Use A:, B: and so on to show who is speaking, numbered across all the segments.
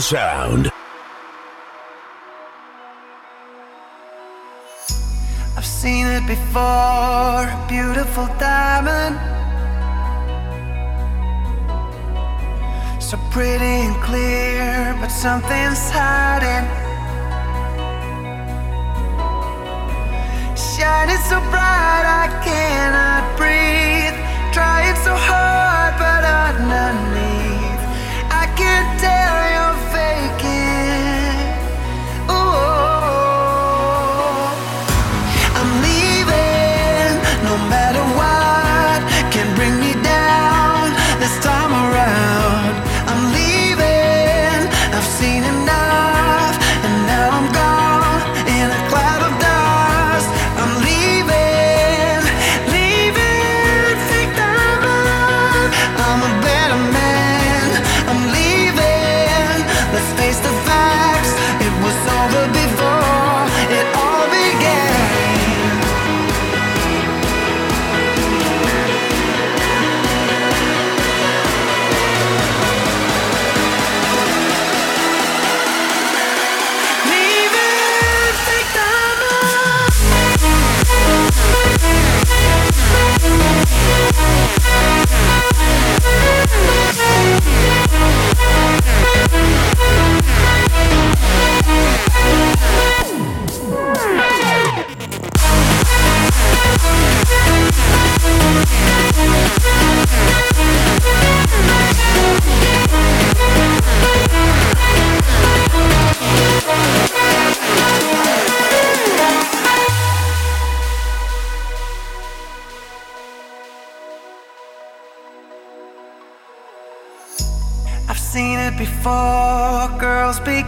A: Sound.
B: I've seen it before, a beautiful diamond. So pretty and clear, but something's hiding. Shining so bright, I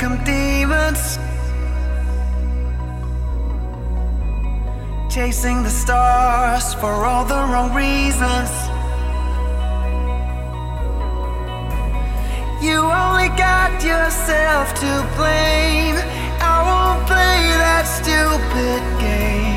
B: welcome demons. Chasing the stars for all the wrong reasons. You only got yourself to blame. I won't play that stupid game.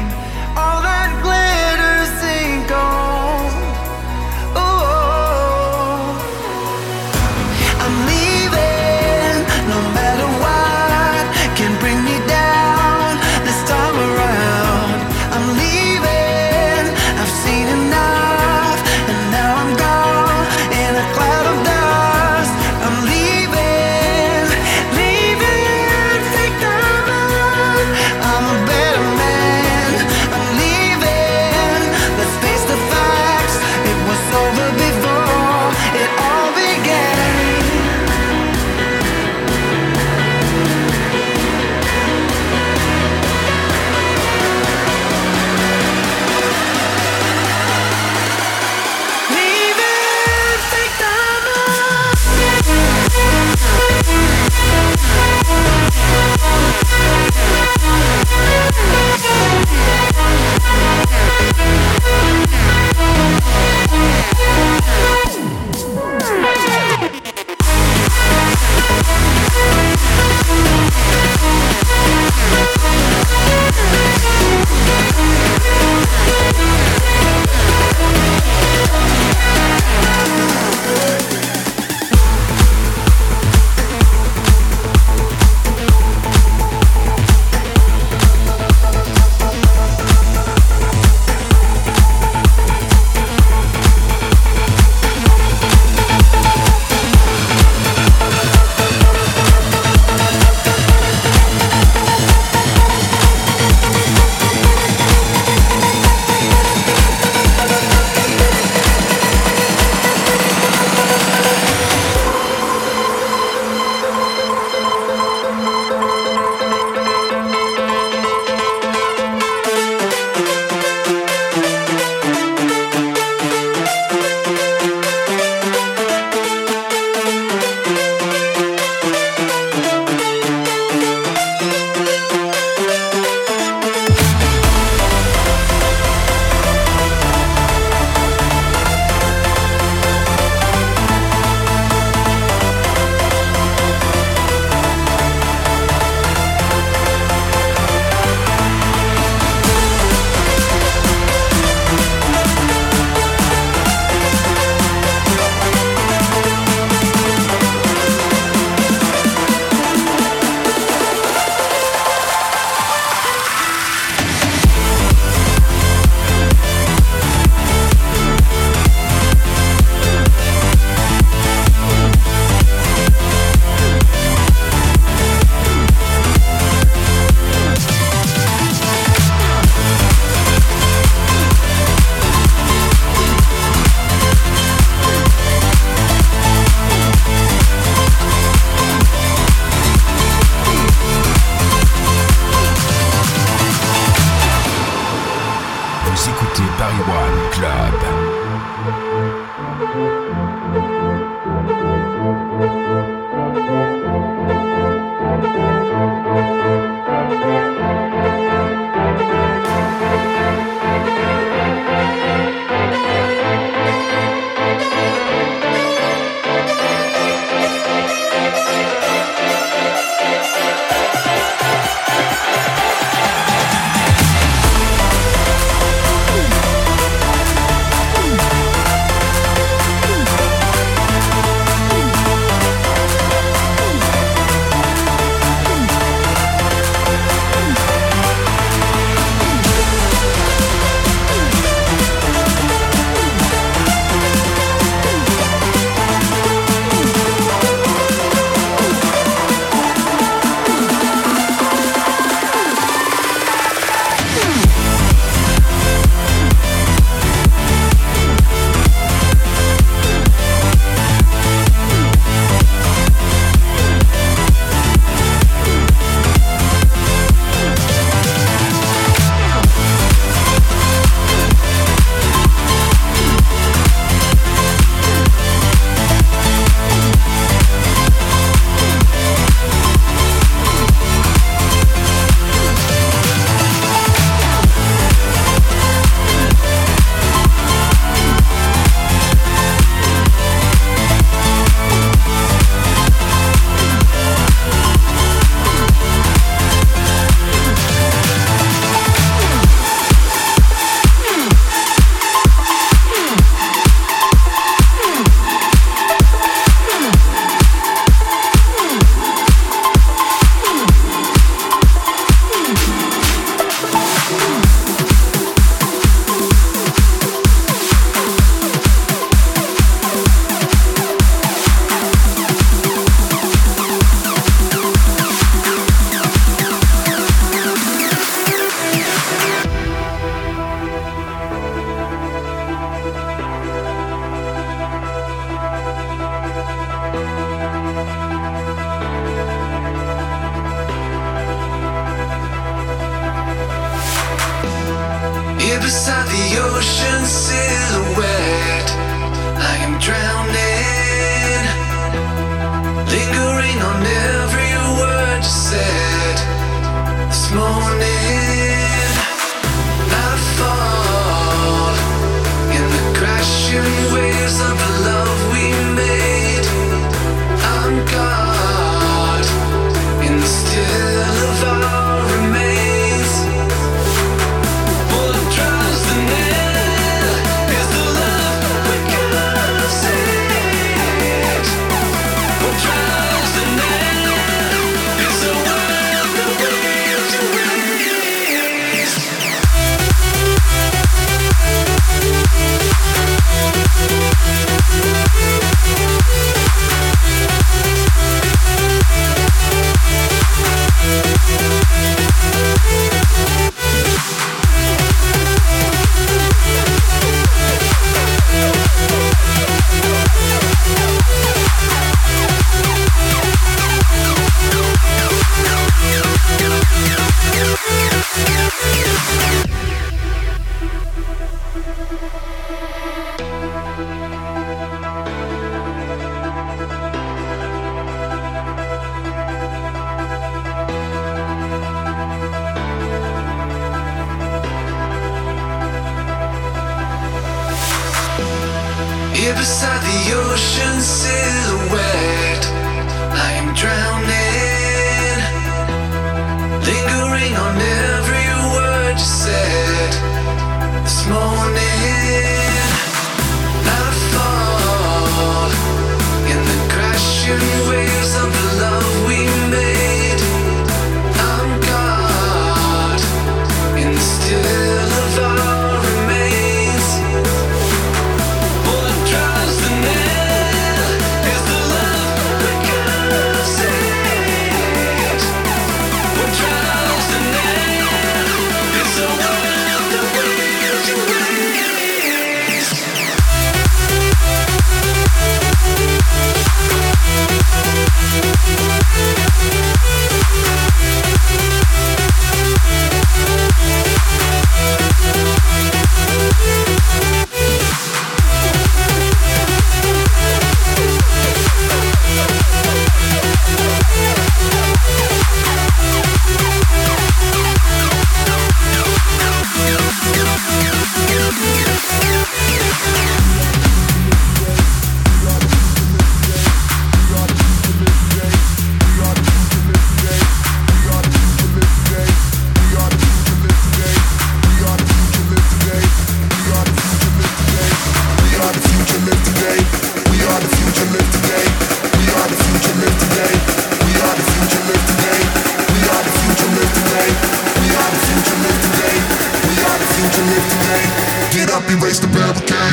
B: Yeah.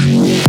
B: Yeah.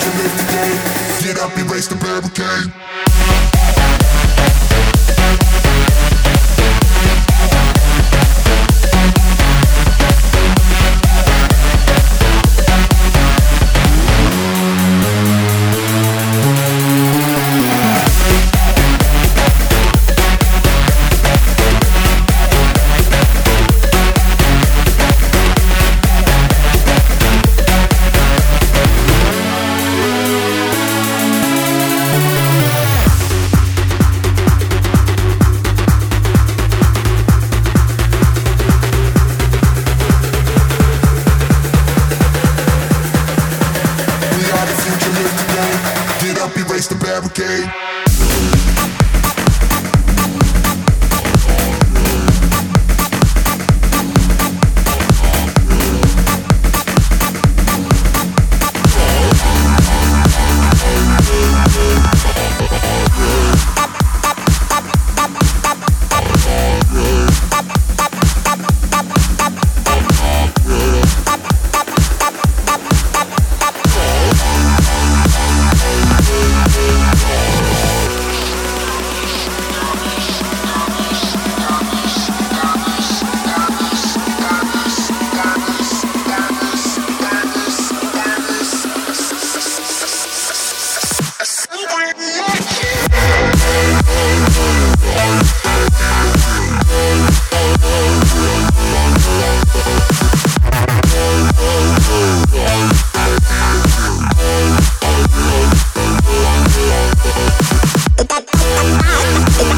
C: Future, live today. Get up, erase the barricade.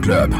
D: club,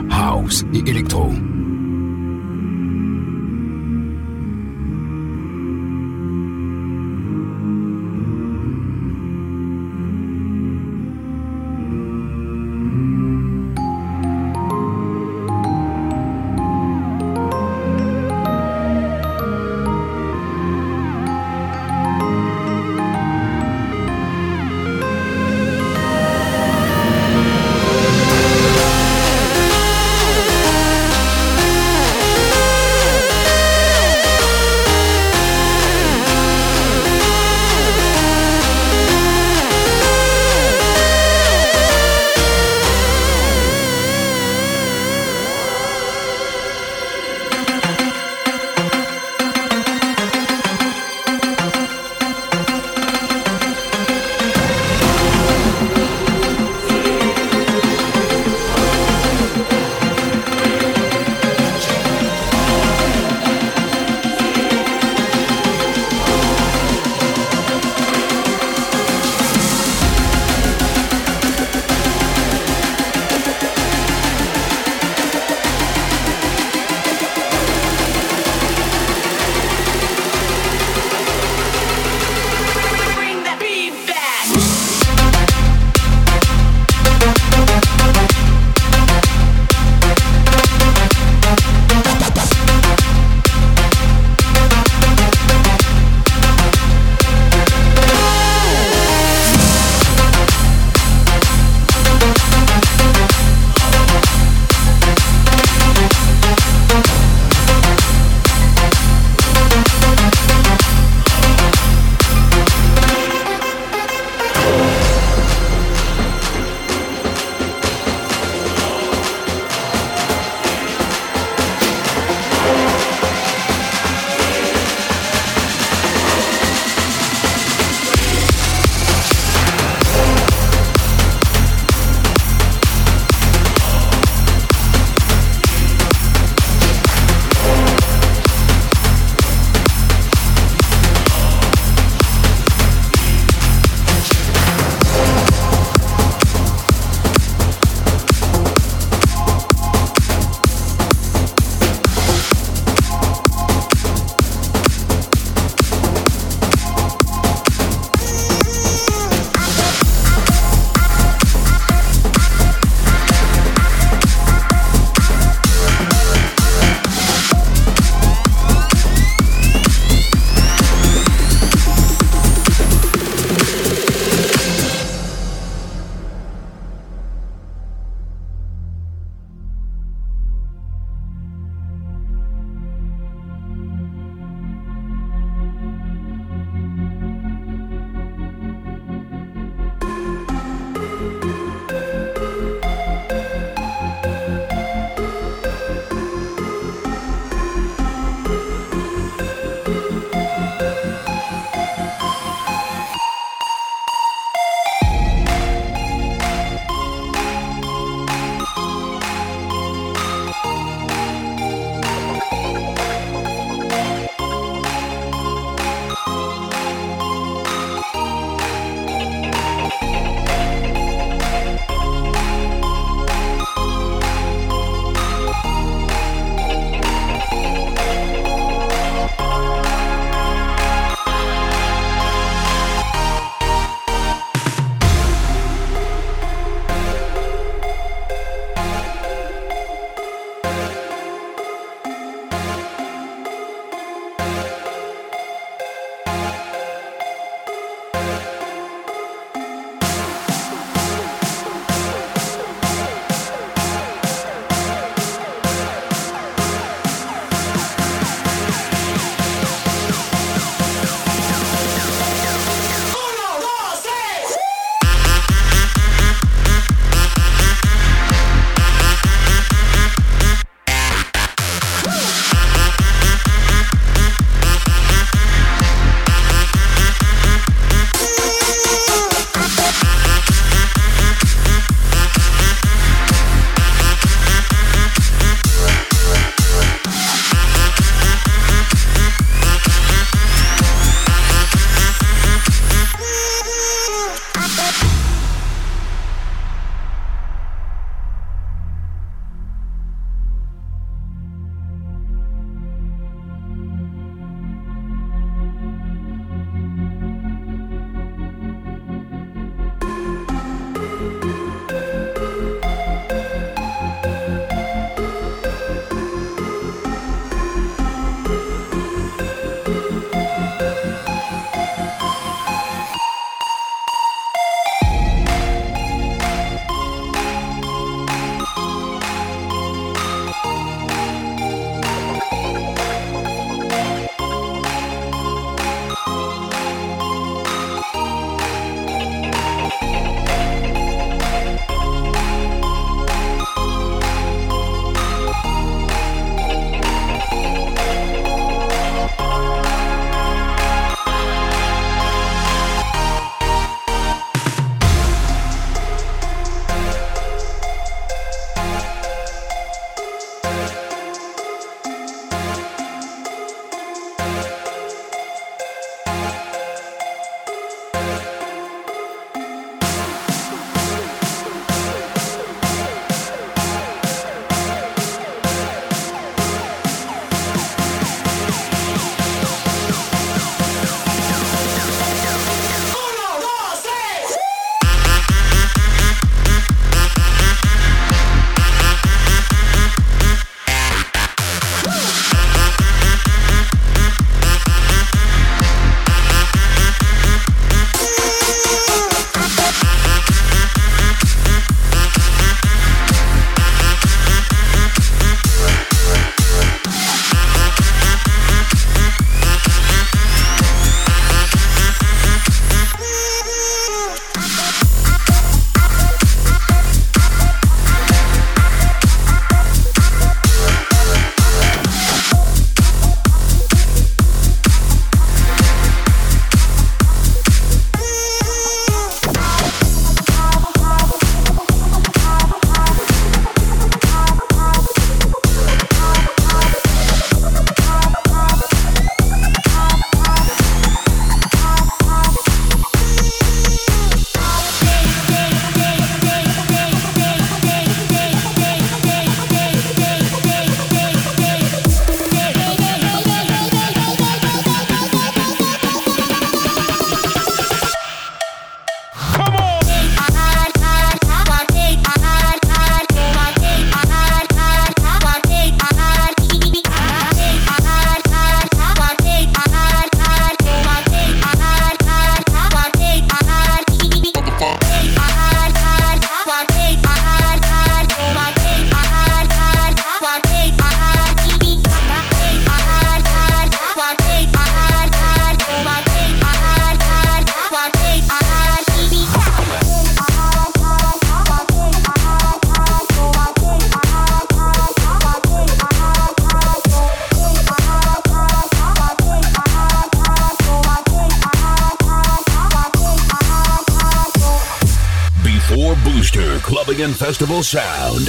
E: Festival Sound.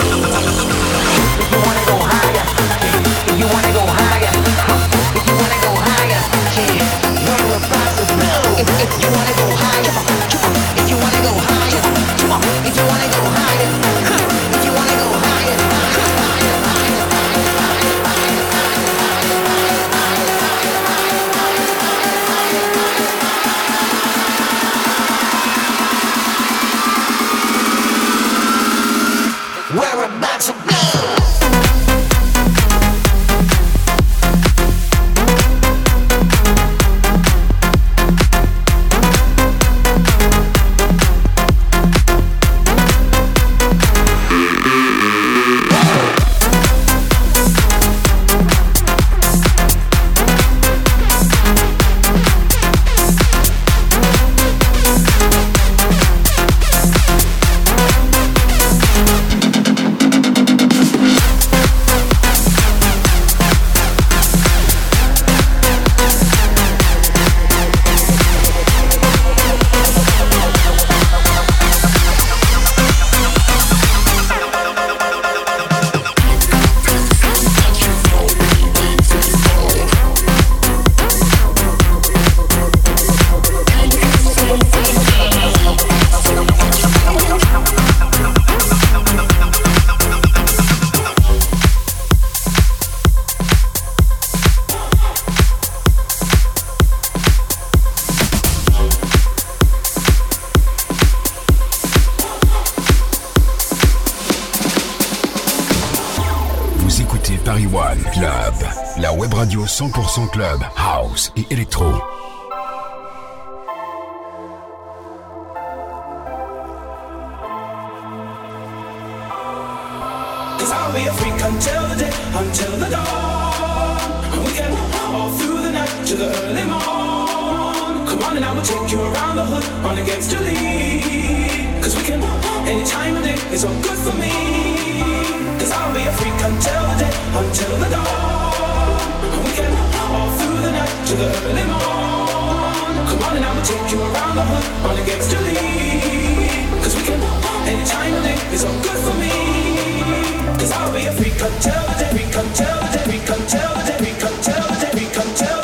D: If you wanna go 100% club, house et électro.
F: Cause I'll be a freak until the day, until the dawn. We can all through the night to the early morn. Come on and I will take you around the hood on against your lead. Cause we can, any time of day is all good for me. Cause I'll be a freak until the day, until the dawn. To the early morn. Come on and I'ma take you around the hood on against your lead. Cause we can, any time of day it's all good for me. Cause I'll be a freak until the day, freak until the day, freak until the day, freak until the day, freak until the day,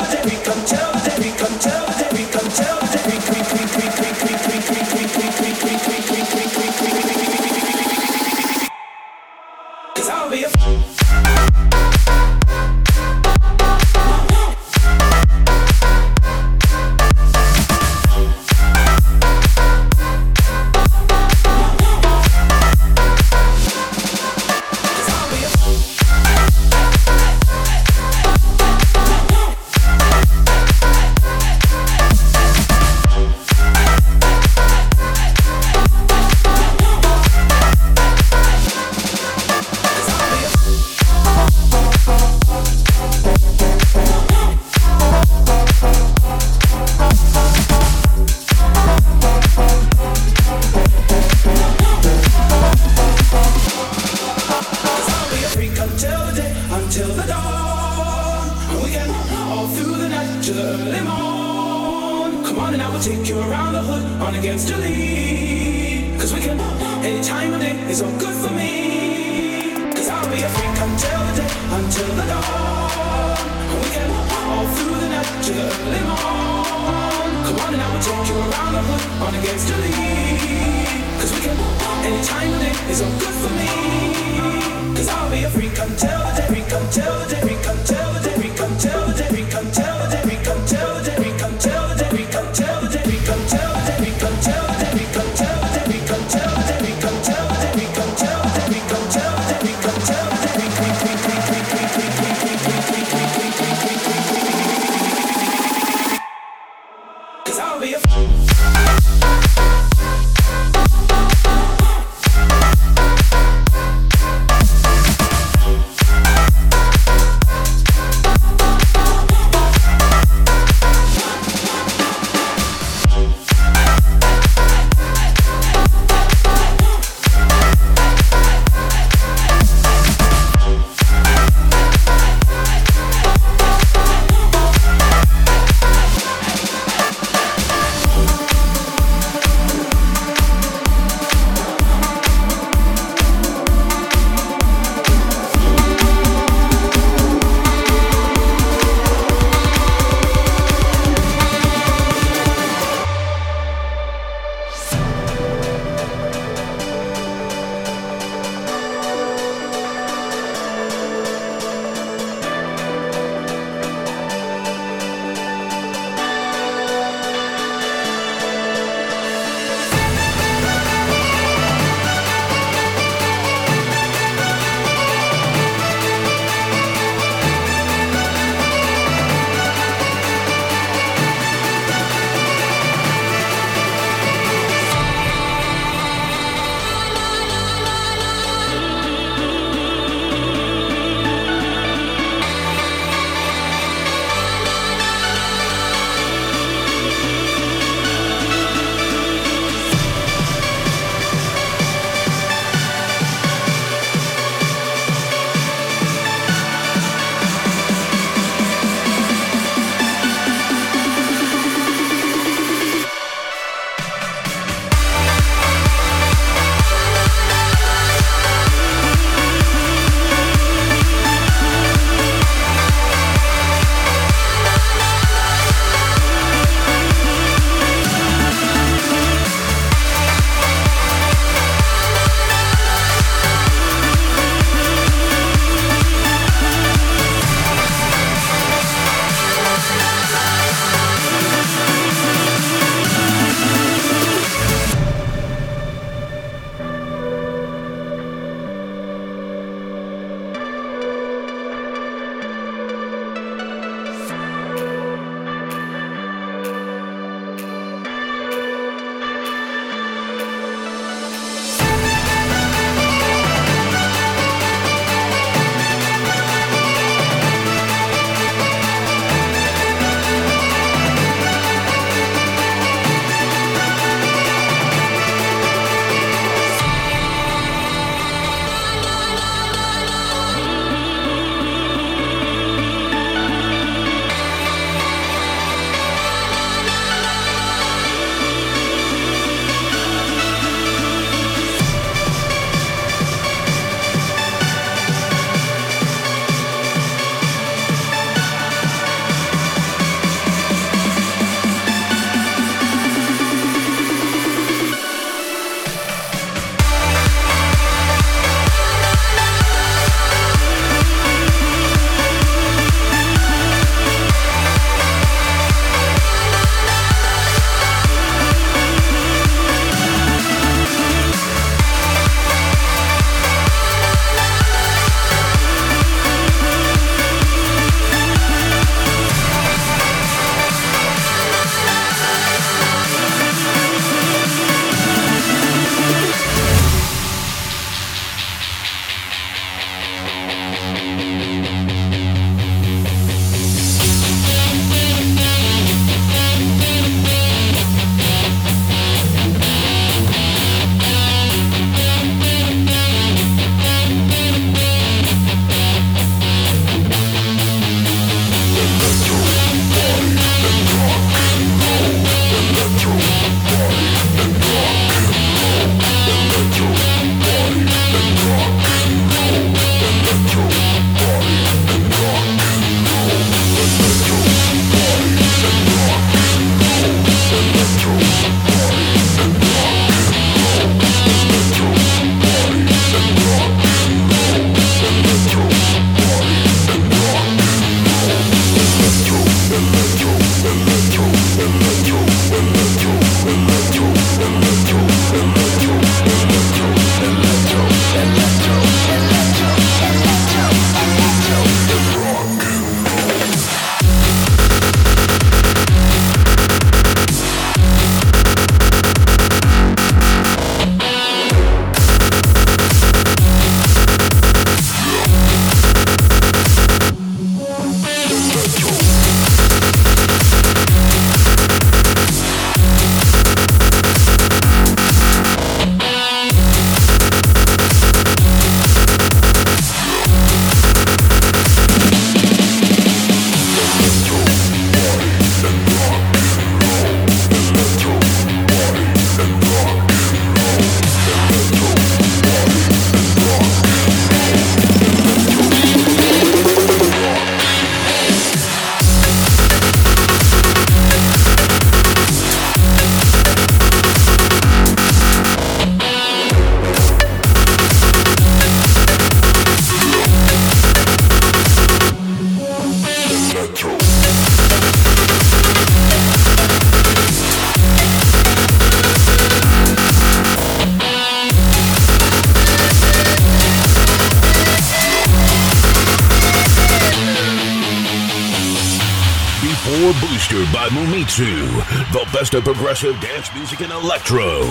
G: by Mumitsu, the best of progressive dance music and electro.